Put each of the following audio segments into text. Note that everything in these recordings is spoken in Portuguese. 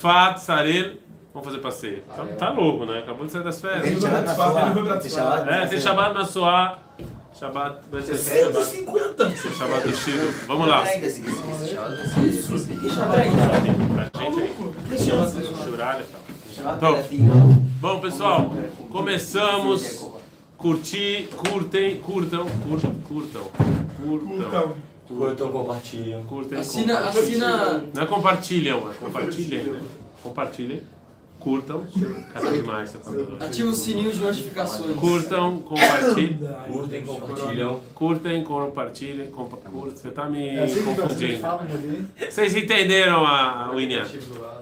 Fat, Sarel, vamos fazer passeio. Tá, tá louco, né? Acabou de sair das férias. Tem Shabbat na Suá. É, tem Shabbat na Suá. Shabbat vai ser Shabbat. 50. Shabbat do Chico. Vamos lá. Assim, Então, Bom, pessoal, começamos. Curtir, curtem, curtam, curtam, curtam, curtam, Curtam, compartilham. curtem. Assina, compartilhem. assina. Não é compartilham, é compartilhem, né? Compartilhem, curtam, cada vez mais. Ativa o sininho de notificações. Curtam, compartilhem, Curtem, compartilham. curtem, compartilhem, compa curtam. Você tá me É assim confundindo. ali. Vocês entenderam a, a William?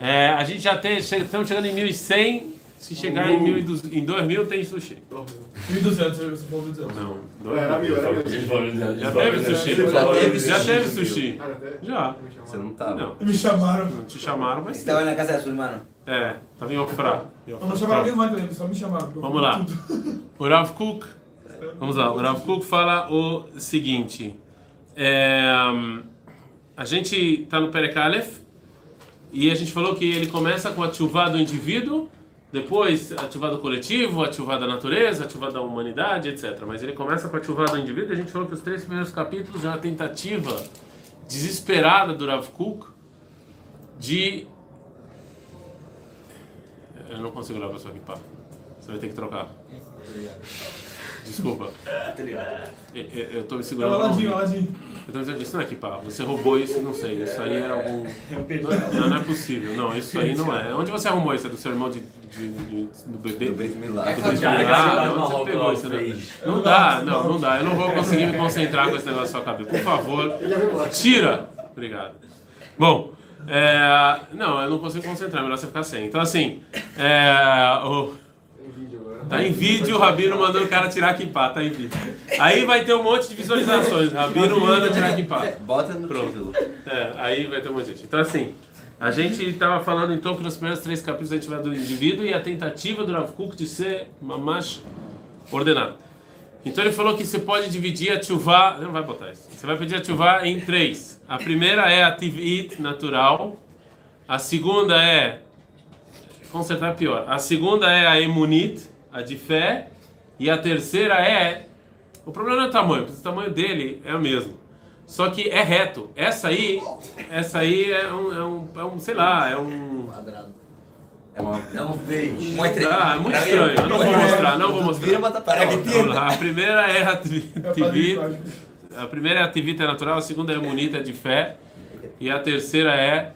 É, a gente já tem, estamos chegando em 1100. Se chegar em, 1200 em 2000, tem sushi. 1.200, você falou 200. Não, Era mil, era mil. Já teve sushi. Já teve Já sushi. teve sushi. Já. Você não tava. Não. Me chamaram. Não te chamaram, mas. Estava na casa de sua irmã. É, tava em Ofra. Não chamaram ninguém mais também, só me chamaram. Vamos lá. O Rav Kuk. Vamos lá. O Rav Kuk fala o seguinte. É, a gente está no Perek Aleph e a gente falou que ele começa com a tchuvá do indivíduo, depois a tchuvá do coletivo, a da natureza, a da humanidade, etc. Mas ele começa com a tchuvá do indivíduo a gente falou que os três primeiros capítulos é uma tentativa desesperada do Rav Kuk de eu não consigo olhar para sua equipa. Você vai ter que trocar. Desculpa. Eu- Eu tô me É o segurando. Aladim, o Aladim. Eu tô dizendo, isso não é equipa. Você roubou isso, não sei. Isso aí é algum. Não, não é possível. Não, isso aí não é. Onde você arrumou isso? É do seu irmão de, de, de- do bebê? Do Onde você roupa pegou lá isso? daí? fez. Não dá, não, não dá. Eu não vou conseguir me concentrar com esse negócio na sua cabeça. Por favor, tira. Obrigado. Bom, é, não, eu não consigo concentrar. Melhor você ficar sem. Então, assim, é, o, Tá em vídeo, o Rabino mandando o cara tirar kippah, tá em vídeo. Aí vai ter um monte de visualizações. Rabino manda tirar kippah. Bota no Pronto. É, aí vai ter um monte de gente. Então, assim, a gente estava falando então que nos primeiros três capítulos a gente vai do indivíduo e a tentativa do Rav Kuk de ser mamash ordenado. Então ele falou que você pode dividir a tchuvá, não vai botar isso. Você vai pedir a tchuvá em três. A primeira é a tivit natural. A segunda é consertar pior. A segunda é a emunit, a de fé, e a terceira é o problema não é o tamanho, porque o tamanho dele é o mesmo. Só que é reto. Essa aí, essa aí é um, é um, é um sei lá, é um É uma. É um vez. ah, é muito estranho. Eu não vou mostrar, não vou mostrar. Vamos lá. A primeira é a tivi- É a primeira é a tivita natural, a segunda é a munita de fé e a terceira é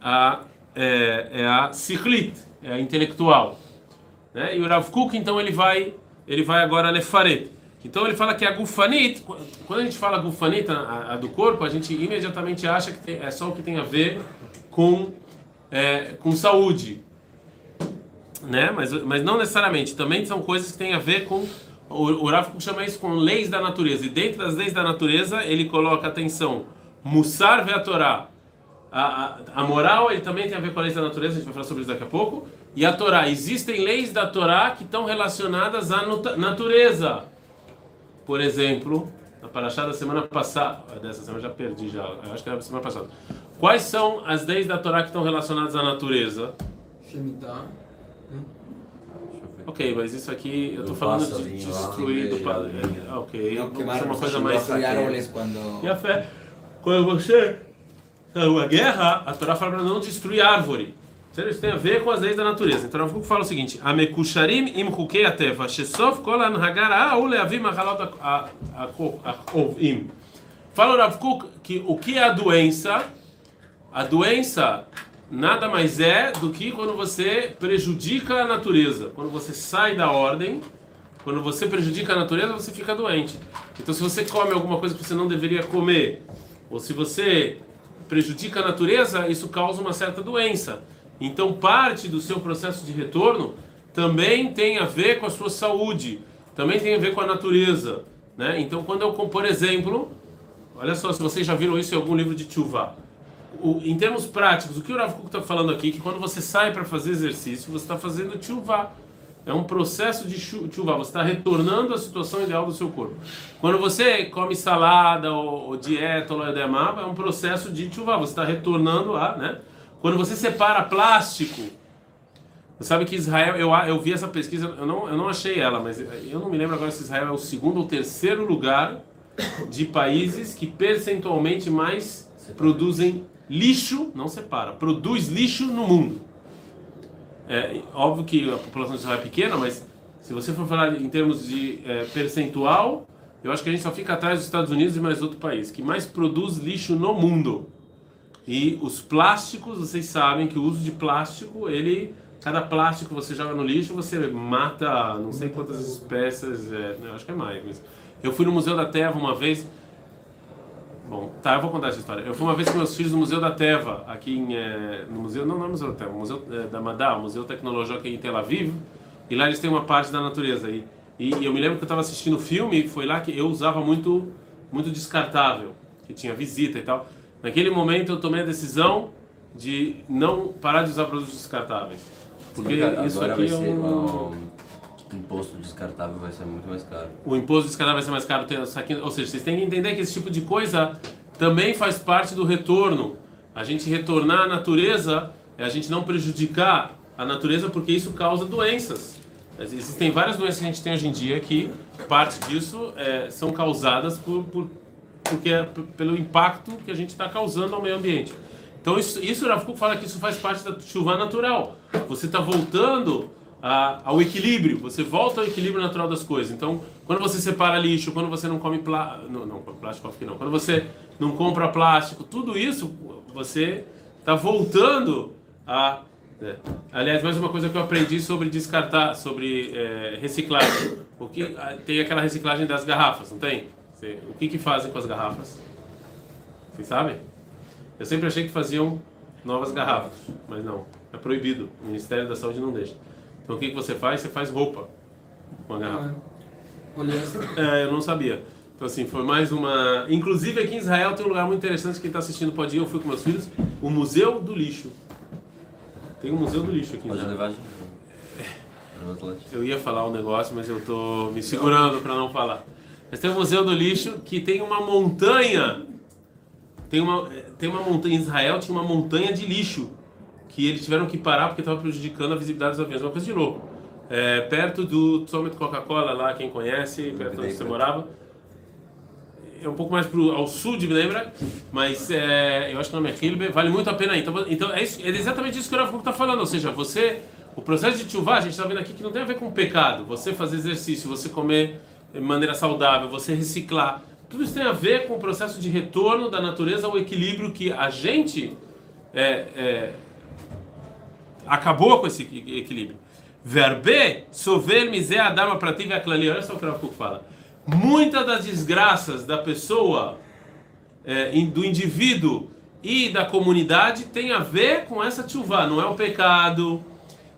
a é, é a siklit, é a intelectual. Né? E o Rav Kuk, então, ele vai ele vai agora lefaret. Então ele fala que a gufanit, quando a gente fala gufanit, a, a do corpo, a gente imediatamente acha que tem- é só o que tem a ver com é, com saúde, né? Mas, mas não necessariamente. Também são coisas que têm a ver com o, Rav Kuk chama isso com leis da natureza. E dentro das leis da natureza ele coloca atenção, Mussar ve a Torá. A, a, a moral ele também tem a ver com a lei da natureza. A gente vai falar sobre isso daqui a pouco. E a Torá, existem leis da Torá que estão relacionadas à natureza. Por exemplo, na paraxá da semana passada, dessa semana já perdi já, eu acho que era da semana passada. Quais são as leis da Torá que estão relacionadas à natureza? Shemitah. Ok, mas isso aqui eu tô Do falando de destruir do que pa- veio. é, Ok, vamos queimaram ser uma coisa mais. quando... E a fé? Quando você. Então, a guerra, a Torá fala para não destruir árvore. Isso tem a ver com as leis da natureza. Então, Kuk fala o seguinte: Amekusharim im chukei ateva, shesof kol anhagara u leavim achalot im. Fala o Rav que o que é a doença? A doença nada mais é do que quando você prejudica a natureza, quando você sai da ordem, quando você prejudica a natureza, você fica doente. Então, se você come alguma coisa que você não deveria comer, ou se você prejudica a natureza, isso causa uma certa doença. Então, parte do seu processo de retorno também tem a ver com a sua saúde, também tem a ver com a natureza. Né? Então, quando eu, por exemplo, olha só, se vocês já viram isso em algum livro de Tchuvah, o, em termos práticos, o que o Rav Kuk está falando aqui, que quando você sai para fazer exercício, você está fazendo Tchuvah. É um processo de chu- Tchuvah, você está retornando à situação ideal do seu corpo. Quando você come salada ou, ou dieta ou ledemab, é um processo de Tchuvah, você está retornando a, né? Quando você separa plástico, você sabe que Israel, eu, eu vi essa pesquisa, eu não, eu não achei ela, mas eu não me lembro agora se Israel é o segundo ou terceiro lugar de países que percentualmente mais produzem lixo, não separa, produz lixo no mundo. É óbvio que a população de Israel é pequena, mas se você for falar em termos de é, percentual, eu acho que a gente só fica atrás dos Estados Unidos e mais outro país que mais produz lixo no mundo. E os plásticos, vocês sabem que o uso de plástico, ele cada plástico que você joga no lixo, você mata não sei quantas espécies, é, acho que é mais. Mas eu fui no Museu da Terra uma vez. Bom, tá, eu vou contar essa história. Eu fui uma vez com meus filhos no Museu da Teva, aqui em, é, no museu, não, não é Museu da Teva, Museu é, da Madá, Museu Tecnológico aqui em Tel Aviv, e lá eles têm uma parte da natureza aí. E, e eu me lembro que eu estava assistindo filme, foi lá que eu usava muito, muito descartável, que tinha visita e tal. Naquele momento eu tomei a decisão de não parar de usar produtos descartáveis. Porque isso Agora aqui é um... um imposto descartável vai ser muito mais caro. o imposto descartável vai ser mais caro. Ou seja, vocês têm que entender que esse tipo de coisa também faz parte do retorno. A gente retornar à natureza é a gente não prejudicar a natureza porque isso causa doenças. Existem várias doenças que a gente tem hoje em dia que parte disso é, são causadas por, por porque é pelo impacto que a gente está causando ao meio ambiente. Então isso, isso o Rav fala que isso faz parte da chuva natural. Você está voltando a- ao equilíbrio. Você volta ao equilíbrio natural das coisas. Então, quando você separa lixo, quando você não come não, não plástico não. Quando você não compra plástico, tudo isso você está voltando a é. Aliás, mais uma coisa que eu aprendi sobre descartar, sobre é, reciclagem. O que tem aquela reciclagem das garrafas, não tem? O que que fazem com as garrafas? Vocês sabem? Eu sempre achei que faziam novas garrafas, mas não. É proibido. O Ministério da Saúde não deixa. Então o que que você faz? Você faz roupa com a garrafa. Essa. É, eu não sabia. Então, assim, foi mais uma. Inclusive, aqui em Israel tem um lugar muito interessante. Quem está assistindo pode ir. Eu fui com meus filhos. O Museu do Lixo. Tem um Museu do Lixo aqui em Pode Israel. Atlântico. Eu ia falar um negócio, mas eu tô me segurando para não falar. Mas tem o Museu do Lixo que tem uma montanha. Tem uma, tem uma montanha em Israel, tinha uma montanha de lixo que eles tiveram que parar porque estava prejudicando a visibilidade dos aviões. Uma coisa de louco. É, perto do Summit Coca-Cola, lá, quem conhece, perto onde você morava. É um pouco mais pro, ao sul de lembra, mas é, eu acho que o nome é Hilbe, vale muito a pena ir. Então, então é, isso, é exatamente isso que o Rav está falando, ou seja, você, o processo de tchuvá, a gente está vendo aqui que não tem a ver com pecado, você fazer exercício, você comer de maneira saudável, você reciclar, tudo isso tem a ver com o processo de retorno da natureza ao equilíbrio que a gente é, é, acabou com esse equi- equilíbrio. Verbe, sover misé adama prativ aklali. Olha só o que o Rav fala. Muitas das desgraças da pessoa, é, do indivíduo e da comunidade tem a ver com essa chuva. Não é o pecado,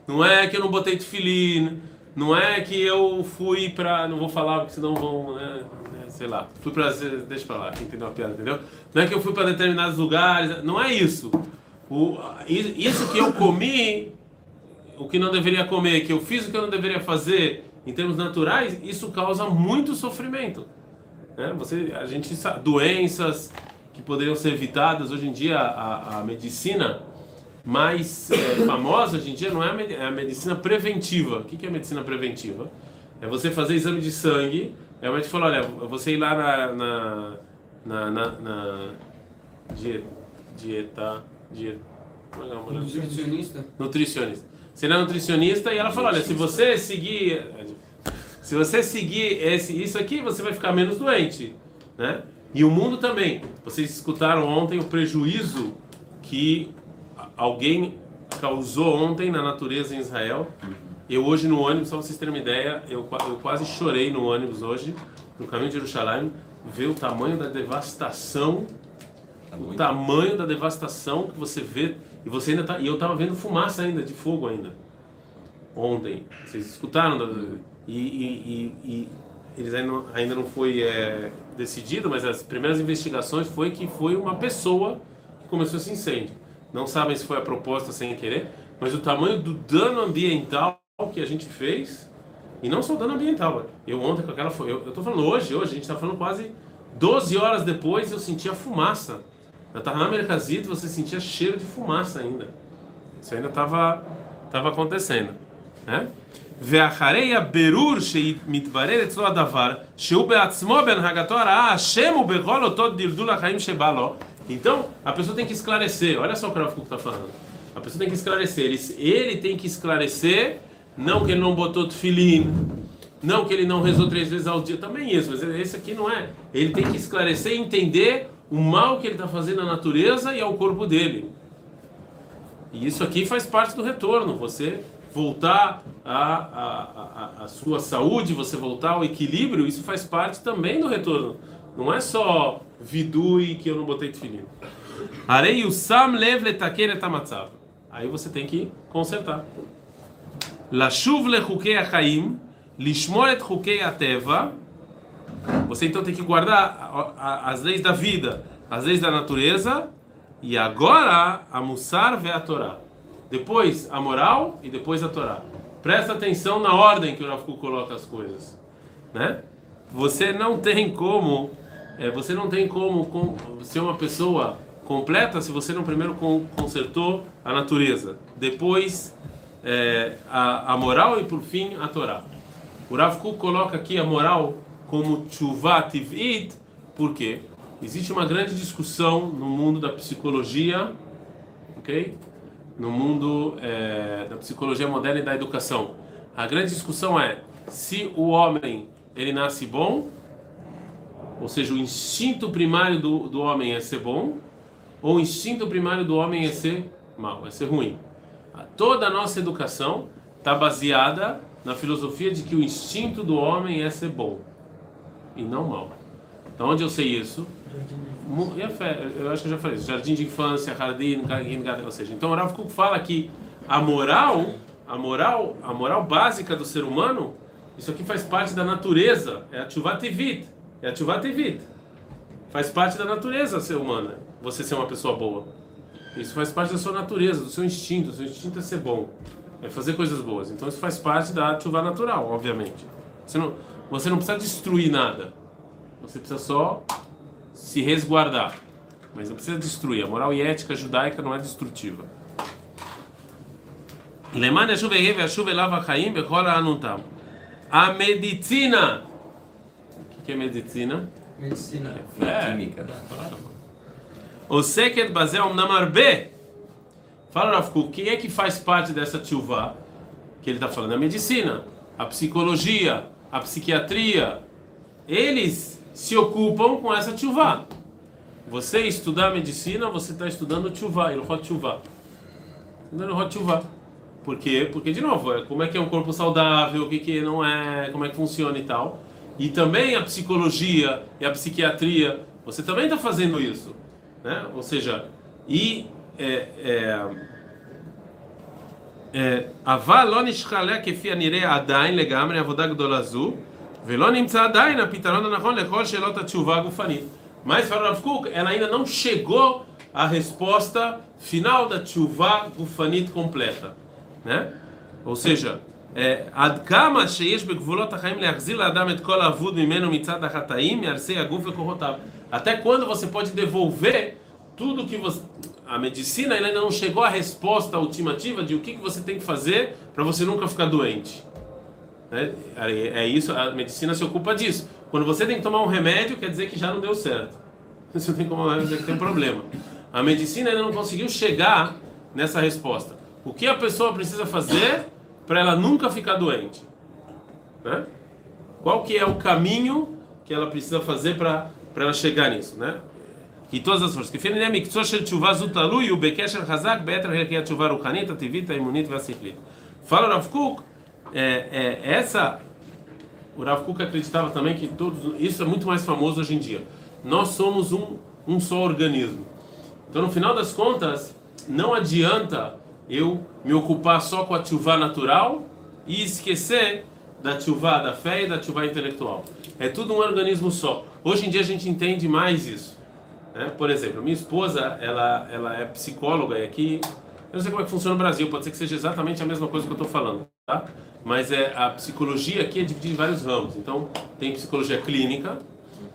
não é que eu não botei tefilim, não é que eu fui pra. Não vou falar porque senão vão. Né, né, sei lá. Fui pra. Deixa pra lá, quem entendeu a piada, entendeu? Não é que eu fui pra determinados lugares, não é isso. O, isso que eu comi o que não deveria comer, que eu fiz o que eu não deveria fazer em termos naturais, isso causa muito sofrimento. Né? Você, a gente sabe, doenças que poderiam ser evitadas hoje em dia a, a medicina mais é, famosa hoje em dia não é a, medi- é a medicina preventiva. O que que é medicina preventiva? É você fazer exame de sangue. É o médico fala, olha, você ir lá na na na, na, na die- dieta dieta como é que é o nome? Nutricionista? nutricionista. Você é nutricionista e ela fala, olha, se você seguir, se você seguir esse, isso aqui, você vai ficar menos doente, né? E o mundo também. Vocês escutaram ontem o prejuízo que alguém causou ontem na natureza em Israel. Eu hoje no ônibus, só vocês terem uma ideia, eu, eu quase chorei no ônibus hoje, no caminho de Jerusalém, ver o tamanho da devastação Tá o tamanho da devastação que você vê e você ainda tá e eu tava vendo fumaça ainda de fogo ainda ontem. Vocês escutaram e, e, e, e eles ainda não, ainda não foi é, decidido mas as primeiras investigações foi que foi uma pessoa que começou esse incêndio. Não sabem se foi a proposta sem querer mas o tamanho do dano ambiental que a gente fez e não só dano ambiental eu ontem com aquela eu, eu tô falando hoje hoje a gente tá falando quase 12 horas depois eu senti a fumaça Na Tahana Merkazit você sentia cheiro de fumaça ainda. Isso ainda estava tava acontecendo. né? ואחרי הבירור שמתברר אצלו הדבר, שהוא בעצמו בהנהגתו הרעה, השם הוא בכל אותו דלדול החיים שבא לו. Então, a pessoa tem que esclarecer. Olha só o que o Rav Kuk está falando. A pessoa tem que esclarecer. Ele, ele tem que esclarecer, não que ele não botou tefilim, não que ele não rezou três vezes ao dia, também isso, mas esse aqui não é. Ele tem que esclarecer e entender o mal que ele está fazendo à natureza e ao corpo dele. E isso aqui faz parte do retorno. Você voltar à, sua saúde, você voltar ao equilíbrio, isso faz parte também do retorno. Não é só vidui que eu não botei tefilim. Arei o sam lev letaker et hamatzav. Aí você tem que consertar. Lashuv lechukei achaim, lishmor et chukei ateva. Você então tem que guardar as leis da vida, as leis da natureza, e agora a Mussar vê a Torá. Depois a moral e depois a Torá. Presta atenção na ordem que o Rav coloca as coisas, né? Você não tem como, é, você não tem como com- ser uma pessoa completa se você não primeiro con- consertou a natureza, depois é, a, a moral e por fim a Torá. O Rav Kuk coloca aqui a moral como tshuva tivit, por quê? Existe uma grande discussão no mundo da psicologia, ok? No mundo é, da psicologia moderna e da educação. A grande discussão é se o homem ele nasce bom, ou seja, o instinto primário do, do homem é ser bom, ou o instinto primário do homem é ser mal, é ser ruim. Toda a nossa educação está baseada na filosofia de que o instinto do homem é ser bom e não mal. Então, onde eu sei isso? Eu acho que eu já falei isso. Jardim de infância, jardim, ou seja, então o Rav Kuk fala que a moral, a moral, a moral básica do ser humano, isso aqui faz parte da natureza, é a tchuvativit, é a tchuvativit. Faz parte da natureza ser humana, você ser uma pessoa boa. Isso faz parte da sua natureza, do seu instinto. O seu instinto é ser bom, é fazer coisas boas. Então isso faz parte da chuva natural, obviamente. Você não, você não precisa destruir nada. Você precisa só se resguardar. Mas não precisa destruir. A moral e ética judaica não é destrutiva. Leman yashuv egev yashuv elav hachaim bechol ha'anutam. A medicina. O que é medicina? Medicina. É. Química. Oseket bazel omnam arbe. Fala Rav Kuk, quem é que faz parte dessa tchuvá que ele está falando? A medicina, a psicologia, a psiquiatria. Eles se ocupam com essa tchuvá. Você estudar medicina, você está estudando tchuvá, Ilhot tchuvá. Estudando Ilhot tchuvá. Por quê? Porque, de novo, é como é que é um corpo saudável, o que, que não é, como é que funciona e tal. E também a psicologia e a psiquiatria, você também está fazendo isso. Né? Ou seja, e é, é, אבל לא נשכלה כפי הנראה עדיין לגמרי עבודה גדולה זו, ולא נמצא עדיין הפתרון הנכון לכל שאלות התשובה הגופנית. Mas para Rav Kuk, ela ainda não chegou à resposta final da tchuvá gufanit completa, né? ou seja, עד כמה שיש בגבולות החיים להחזיר לאדם את כל האבוד ממנו מצד החטאים, מהרסי הגוף וכוחותיו. Até quando você pode devolver tudo que você. a medicina ainda não chegou à resposta ultimativa de o que, que você tem que fazer para você nunca ficar doente. Né? É isso, a medicina se ocupa disso. Quando você tem que tomar um remédio, quer dizer que já não deu certo. Você tem que tomar um remédio, que tem problema. A medicina ainda não conseguiu chegar nessa resposta. O que a pessoa precisa fazer para ela nunca ficar doente? Né? Qual que é o caminho que ela precisa fazer para ela chegar nisso, né? que todas as forças. Que fim nem miktsó shel tshuva zutalu tá e o bekesher hazak be'etra rekia tshuva ruchanit, ativita, imunit ve'asichlit. Fala Rav Kuk, é, é, essa... O Rav Kuk acreditava também que todos... Isso é muito mais famoso hoje em dia. Nós somos um, um só organismo. Então, no final das contas, não adianta eu me ocupar só com a tshuva natural e esquecer da tshuva da fé e da tshuva intelectual. É tudo um organismo só. Hoje em dia a gente entende mais isso. Né? Por exemplo, minha esposa, ela, ela é psicóloga e aqui, eu não sei como é que funciona no Brasil, pode ser que seja exatamente a mesma coisa que eu estou falando, tá? Mas é, a psicologia aqui é dividida em vários ramos. Então, tem psicologia clínica,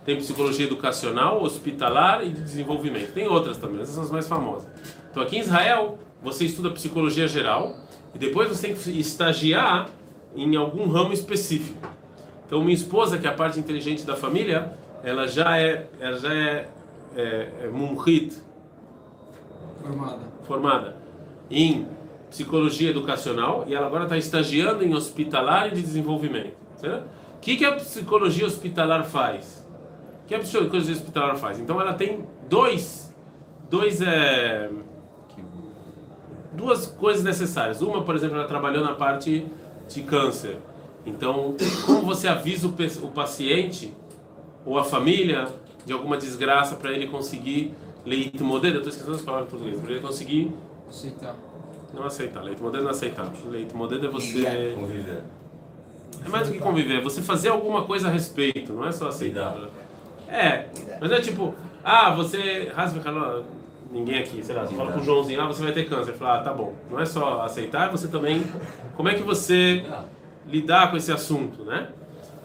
Tem psicologia educacional, hospitalar e de desenvolvimento. Tem outras também, essas são as mais famosas. Então aqui em Israel, você estuda psicologia geral e depois você tem que estagiar em algum ramo específico. Então minha esposa, que é a parte inteligente da família, ela já é, ela já é, é, é mumhit, Formada. formada em psicologia educacional e ela agora está estagiando em hospitalar e de desenvolvimento. Certo? O que, que a psicologia hospitalar faz? O que a psicologia hospitalar faz? Então ela tem dois, dois é, duas coisas necessárias. Uma, por exemplo, ela trabalhou na parte de câncer. Então, como você avisa o paciente ou a família de alguma desgraça para ele conseguir leite modelo? Eu estou esquecendo as palavras em português. Para ele conseguir Aceitar. não aceitar. Leite modelo não aceitar. Leite modelo é você. Conviver. É mais do que conviver, é você fazer alguma coisa a respeito, não é só aceitar. É, mas não é tipo, ah, você. Ninguém aqui, sei lá, você fala pro Joãozinho, ah, você vai ter câncer. Fala, ah, tá bom. Não é só aceitar, você também. Como é que você lidar com esse assunto, né?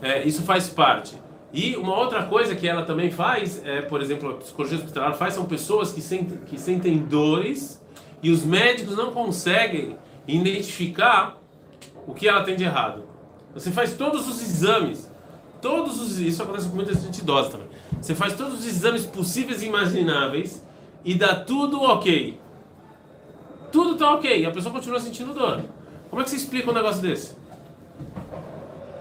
É, isso faz parte. E uma outra coisa que ela também faz, é, por exemplo, a psicologia hospitalar faz, são pessoas que sentem, que sentem dores e os médicos não conseguem identificar o que ela tem de errado. Você faz todos os exames, todos os isso acontece com muita gente idosa também. Você faz todos os exames possíveis e imagináveis e dá tudo ok. Tudo tá ok, e a pessoa continua sentindo dor. Como é que você explica um negócio desse?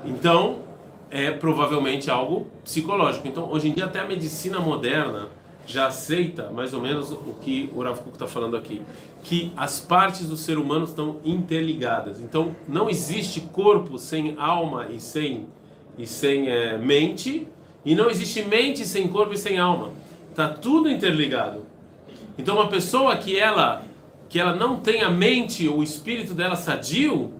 Então, é provavelmente algo psicológico. Então, hoje em dia, até a medicina moderna já aceita mais ou menos o que o Rav está falando aqui, que as partes do ser humano estão interligadas. Então, não existe corpo sem alma e sem e sem é, mente, e não existe mente sem corpo e sem alma. Tá tudo interligado. Então, uma pessoa que ela que ela não tem a mente, o espírito dela sadio,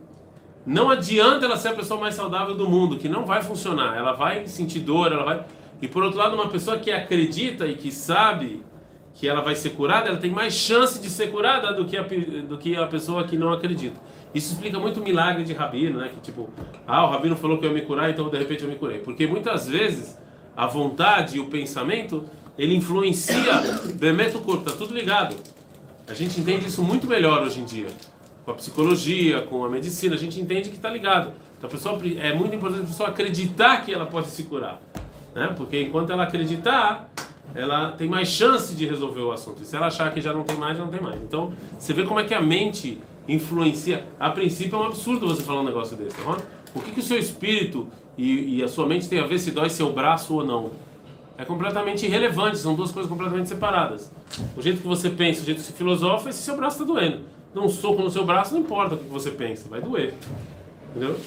não adianta ela ser a pessoa mais saudável do mundo, que não vai funcionar. Ela vai sentir dor, ela vai. E por outro lado, uma pessoa que acredita e que sabe que ela vai ser curada, ela tem mais chance de ser curada do que a, do que a pessoa que não acredita. Isso explica muito o milagre de Rabino, né? Que tipo, ah, o Rabino falou que eu ia me curar, então de repente eu me curei. Porque muitas vezes a vontade e o pensamento ele influencia o corpo, tá tudo ligado. A gente entende isso muito melhor hoje em dia. Com a psicologia, com a medicina, a gente entende que está ligado. Então a pessoa, é muito importante a pessoa acreditar que ela pode se curar. Né? Porque enquanto ela acreditar, ela tem mais chance de resolver o assunto. E se ela achar que já não tem mais, já não tem mais. Então, você vê como é que a mente influencia. A princípio é um absurdo você falar um negócio desse, tá? O que, que o seu espírito e, e a sua mente tem a ver se dói seu braço ou não? É completamente irrelevante, são duas coisas completamente separadas. O jeito que você pensa, o jeito que você filosofa é se seu braço está doendo. Dá um soco no seu braço, não importa o que você pensa, vai doer. Entendeu?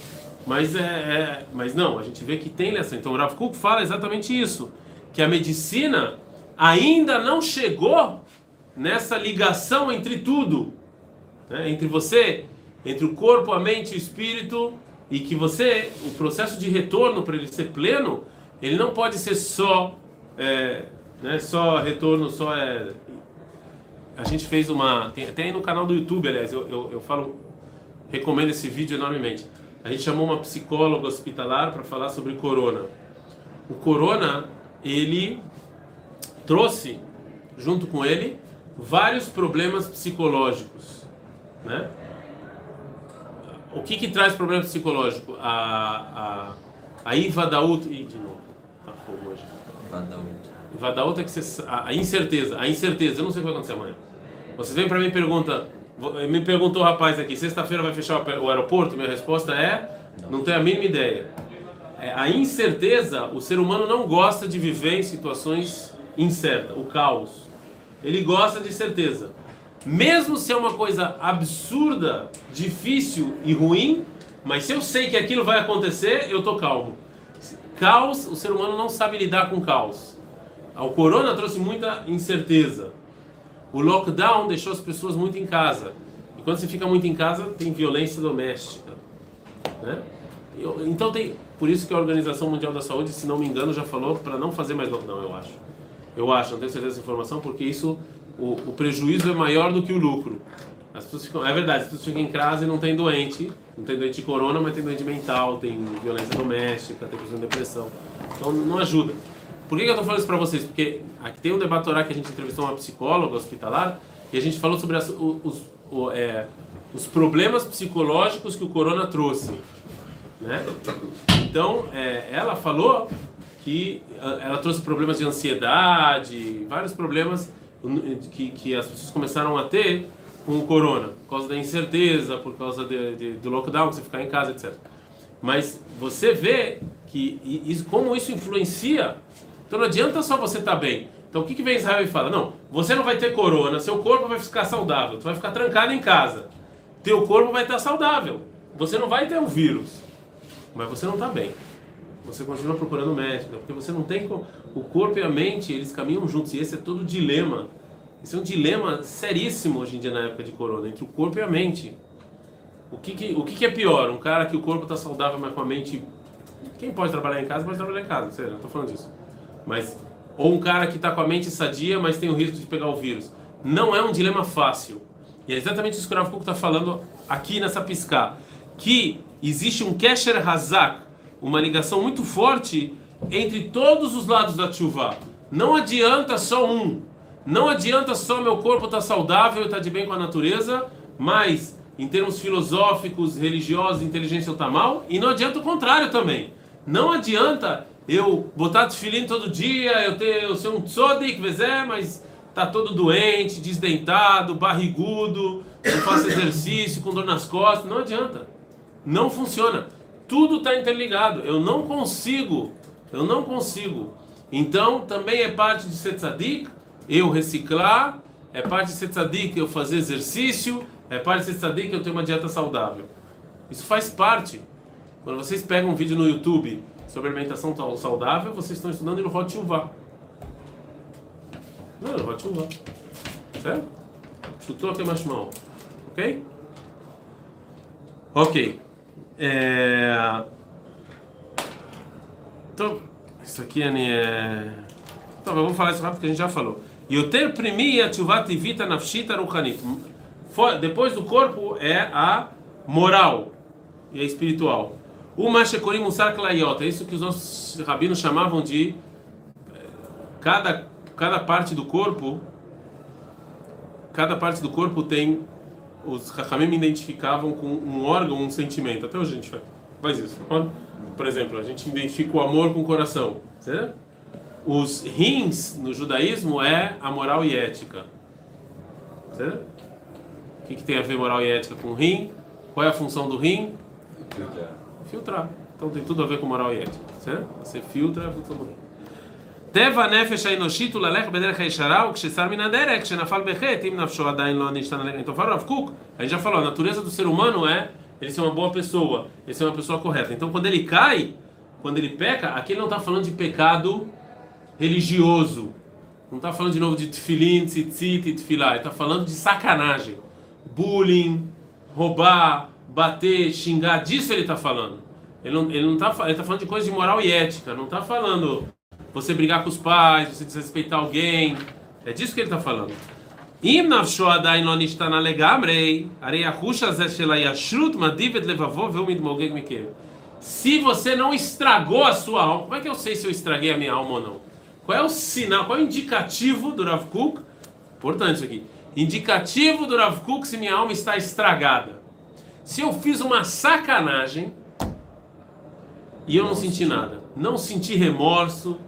Mas, é, é- mas não, a gente vê que tem ligação. Então o Rav Kuk fala exatamente isso: que a medicina ainda não chegou nessa ligação entre tudo, né? entre você, entre o corpo, a mente e o espírito, e que você, o processo de retorno para ele ser pleno, ele não pode ser só, é, né, só retorno, só é. A gente fez uma, tem, tem no canal do YouTube, aliás, eu, eu, eu falo, recomendo esse vídeo enormemente. A gente chamou uma psicóloga hospitalar para falar sobre corona. O corona, ele trouxe junto com ele vários problemas psicológicos, né? O que que traz problema psicológico? A a a Ivadaut e de novo, tá fogo hoje. Vadaúd. Ivadaut é que você, a, incerteza, a incerteza, eu não sei o que vai acontecer amanhã. Você vem para mim e pergunta, vo- me perguntou o rapaz aqui, sexta-feira vai fechar o aeroporto? Minha resposta é, não tenho a mínima ideia. É, a incerteza, o ser humano não gosta de viver em situações incertas, o caos. Ele gosta de certeza. Mesmo se é uma coisa absurda, difícil e ruim, mas se eu sei que aquilo vai acontecer, eu tô calmo. Caos, o ser humano não sabe lidar com caos. O corona trouxe muita incerteza. O lockdown deixou as pessoas muito em casa. E quando você fica muito em casa, tem violência doméstica. Né? Então tem, por isso que a Organização Mundial da Saúde, se não me engano, já falou para não fazer mais lockdown, eu acho. Eu acho, não tenho certeza dessa informação, porque isso, o, o prejuízo é maior do que o lucro. As pessoas ficam, é verdade, as pessoas ficam em casa e não tem doente, não tem doente de corona, mas tem doente mental, tem violência doméstica, tem pessoa em depressão. Então não ajuda. Por que, que eu estou falando isso para vocês? Porque aqui tem um debatorá que a gente entrevistou uma psicóloga hospitalar e a gente falou sobre as, os, o, é, os problemas psicológicos que o corona trouxe. Né? Então, é, ela falou que ela trouxe problemas de ansiedade, vários problemas que, que as pessoas começaram a ter com o corona, por causa da incerteza, por causa de, de, do lockdown, você ficar em casa, etc. Mas você vê que como isso influencia. Então não adianta só você estar tá bem. Então o que, que vem Israel e fala? Não, você não vai ter corona, seu corpo vai ficar saudável, você vai ficar trancado em casa. Teu corpo vai estar saudável. Você não vai ter o um vírus, mas você não está bem. Você continua procurando médico, porque você não tem o corpo e a mente, eles caminham juntos. E esse é todo o dilema. Esse é um dilema seríssimo hoje em dia na época de corona, entre o corpo e a mente. O que, que o que, que, é pior? Um cara que o corpo está saudável, mas com a mente. Quem pode trabalhar em casa, pode trabalhar em casa, sei, não estou falando disso. Mas. Ou um cara que está com a mente sadia, mas tem o risco de pegar o vírus. Não é um dilema fácil. E é exatamente isso que o Rav está falando aqui nessa piscar. Que existe um Kesher Hazak, uma ligação muito forte entre todos os lados da chuva. Não adianta só um. Não adianta só meu corpo estar tá saudável e estar tá de bem com a natureza, mas em termos filosóficos, religiosos, inteligência eu tá mal. E não adianta o contrário também. Não adianta eu botar tefilim todo dia, eu, ter, eu ser um tzodik, mas tá todo doente, desdentado, barrigudo, não faço exercício, com dor nas costas. Não adianta. Não funciona. Tudo está interligado. Eu não consigo. Eu não consigo. Então, também é parte de ser tzadik, eu reciclar, é parte de ser tzadik eu fazer exercício, é parte de ser tzadik eu ter uma dieta saudável. Isso faz parte. Quando vocês pegam um vídeo no YouTube sobre alimentação saudável, vocês estão estudando no Hot Yuva. Não, no Hot Yuva. Certo? Chutou é mais mal. Ok? Ok. É... Então, isso aqui é. Então, vamos falar isso rápido que a gente já falou. Yoter primi atchuvat ivita nafshita ruchanit. Depois do corpo é a moral e a espiritual. O mashekorim musar klayot. É isso que os nossos rabinos chamavam de eh, cada cada parte do corpo cada parte do corpo tem os Rahamim identificavam com um órgão, um sentimento. Até hoje a gente faz isso. Por exemplo, a gente identifica o amor com o coração. Certo? Os rins no judaísmo é a moral e ética. Certo? O que, que tem a ver moral e ética com o rim? Qual é a função do rim? Filtrar filtrar. Então tem tudo a ver com moral e ética, certo? Você filtra a função moral. Teva nefesh hainoshit ulalech bederech haishara ukshesar minaderech shenafal bechet im nafsho adayin lo nishtan alech. Então fala Rav Kuk, a gente já falou, a natureza do ser humano é ele ser uma boa pessoa, ele ser uma pessoa correta. Então quando ele cai, quando ele peca, aqui ele não está falando de pecado religioso. Não está falando de novo de tefilin, tzitzit, tefilá. Ele está falando de sacanagem. Bullying, roubar, bater, xingar, disso ele está falando. Ele não, ele não tá, ele tá falando de coisa de moral e ética, não está falando você brigar com os pais, você desrespeitar alguém. É disso que ele está falando. Se você não estragou a sua alma, como é que eu sei se eu estraguei a minha alma ou não? Qual é o sinal, qual é o indicativo do Rav Kuk? Importante isso aqui. Indicativo do Rav Kuk se minha alma está estragada. Se eu fiz uma sacanagem e eu não senti nada, não senti remorso,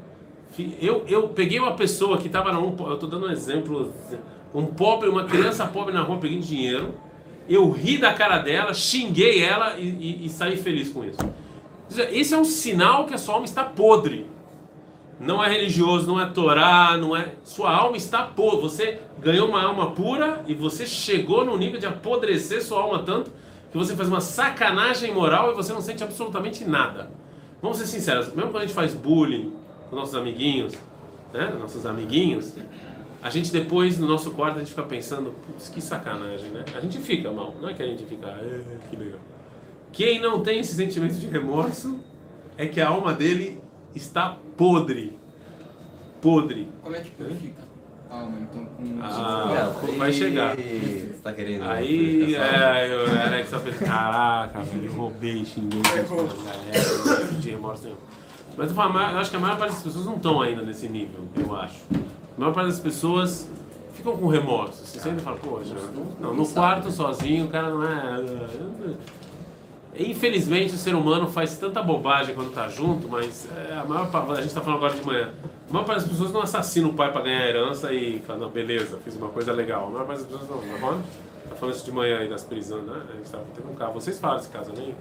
eu, eu peguei uma pessoa que estava na um, eu estou dando um exemplo, um pobre, uma criança pobre na rua pedindo dinheiro, eu ri da cara dela, xinguei ela e, e, e saí feliz com isso. Esse é um sinal que a sua alma está podre. Não é religioso, não é Torá, não é. Sua alma está podre. Você ganhou uma alma pura e você chegou no nível de apodrecer sua alma tanto que você faz uma sacanagem moral e você não sente absolutamente nada. Vamos ser sinceros, mesmo quando a gente faz bullying, com nossos amiguinhos, né? Nossos amiguinhos. A gente depois, no nosso quarto, a gente fica pensando, putz, que sacanagem, né? A gente fica mal, não é que a gente fica, é, que legal. Quem não tem esse sentimento de remorso é que a alma dele está podre. Podre. Como é que purifica? Alma, então com ah, vai chegar. Você tá querendo. Aí, é, eu, Alex só fez, caraca, velho, roubei, xinguei, galera, de remorso nenhum. Mas eu, falo, eu acho que a maior parte das pessoas não estão ainda nesse nível, eu acho. A maior parte das pessoas ficam com remorso. Você sempre fala, poxa, não, no quarto sozinho o cara não é. Infelizmente o ser humano faz tanta bobagem quando tá junto, mas é, a maior parte, a gente está falando agora de manhã, a maior parte das pessoas não assassina o pai para ganhar herança e fala, não, beleza, fiz uma coisa legal. A maior parte das pessoas não, tá falando? Tá falando isso de manhã aí das prisões, né? A gente tava tendo um caso. Vocês falam desse caso, eu nem,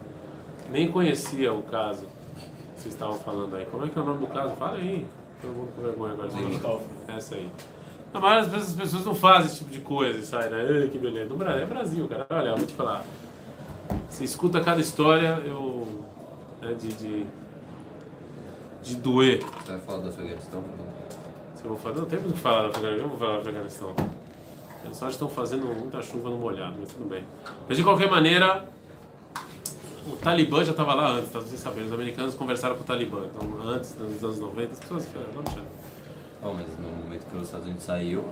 nem conhecia o caso que vocês estavam falando aí. Como é que é o nome do caso? Fala aí. Todo mundo com vergonha agora. Essa aí. A maioria das pessoas não fazem esse tipo de coisa e sai, né? Que beleza. No Brasil, é Brasil, cara. Olha, eu vou te falar. Você escuta cada história, eu. Né, de, de. de doer. Você vai falar do Afeganistão? Se eu vou falar, não tem muito o que falar do Afeganistão. Eu vou falar do Afeganistão. Eles só estão fazendo muita chuva no molhado, mas tudo bem. Mas de qualquer maneira, o Talibã já estava lá antes, tá? vocês sabem. Os americanos conversaram com o Talibã. Então, antes, nos anos 90, as pessoas. Não tinha. Bom, mas no momento que os Estados Unidos saiu,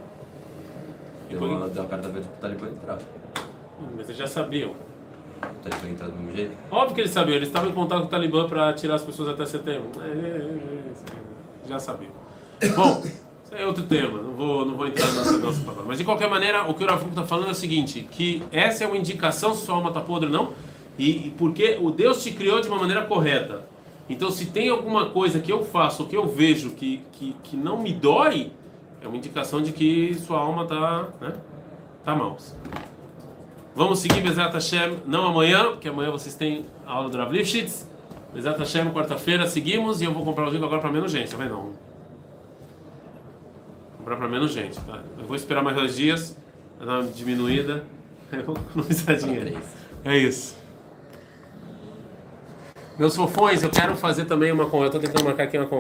deu uma, deu uma carta verde pro Talibã entrar. Mas eles já sabiam. O Talibã entrar do mesmo jeito. Óbvio que eles sabiam, eles estavam em contato com o Talibã para tirar as pessoas até setembro. É, é, é, é, já sabiam. Bom, isso é outro tema, não vou, não vou entrar nessa nossa palavra. Mas de qualquer maneira, o que o Rafa está falando é o seguinte: que essa é uma indicação se sua alma está podre ou não, e, e porque o Deus te criou de uma maneira correta. Então, se tem alguma coisa que eu faço, que eu vejo que, que, que não me dói, é uma indicação de que sua alma está né, tá mal. Vamos seguir Bezat Hashem, não amanhã, porque amanhã vocês têm a aula do Rav Lifshitz. Bezat Hashem, quarta-feira, seguimos e eu vou comprar o vinho agora para menos gente, tá vendo? Não. Comprar para menos gente, tá? Eu vou esperar mais dois dias, vai dar uma diminuída. Eu vou economizar dinheiro. É isso. Meus fofões, eu quero fazer também uma conversa. Eu tô tentando marcar aqui uma conversa.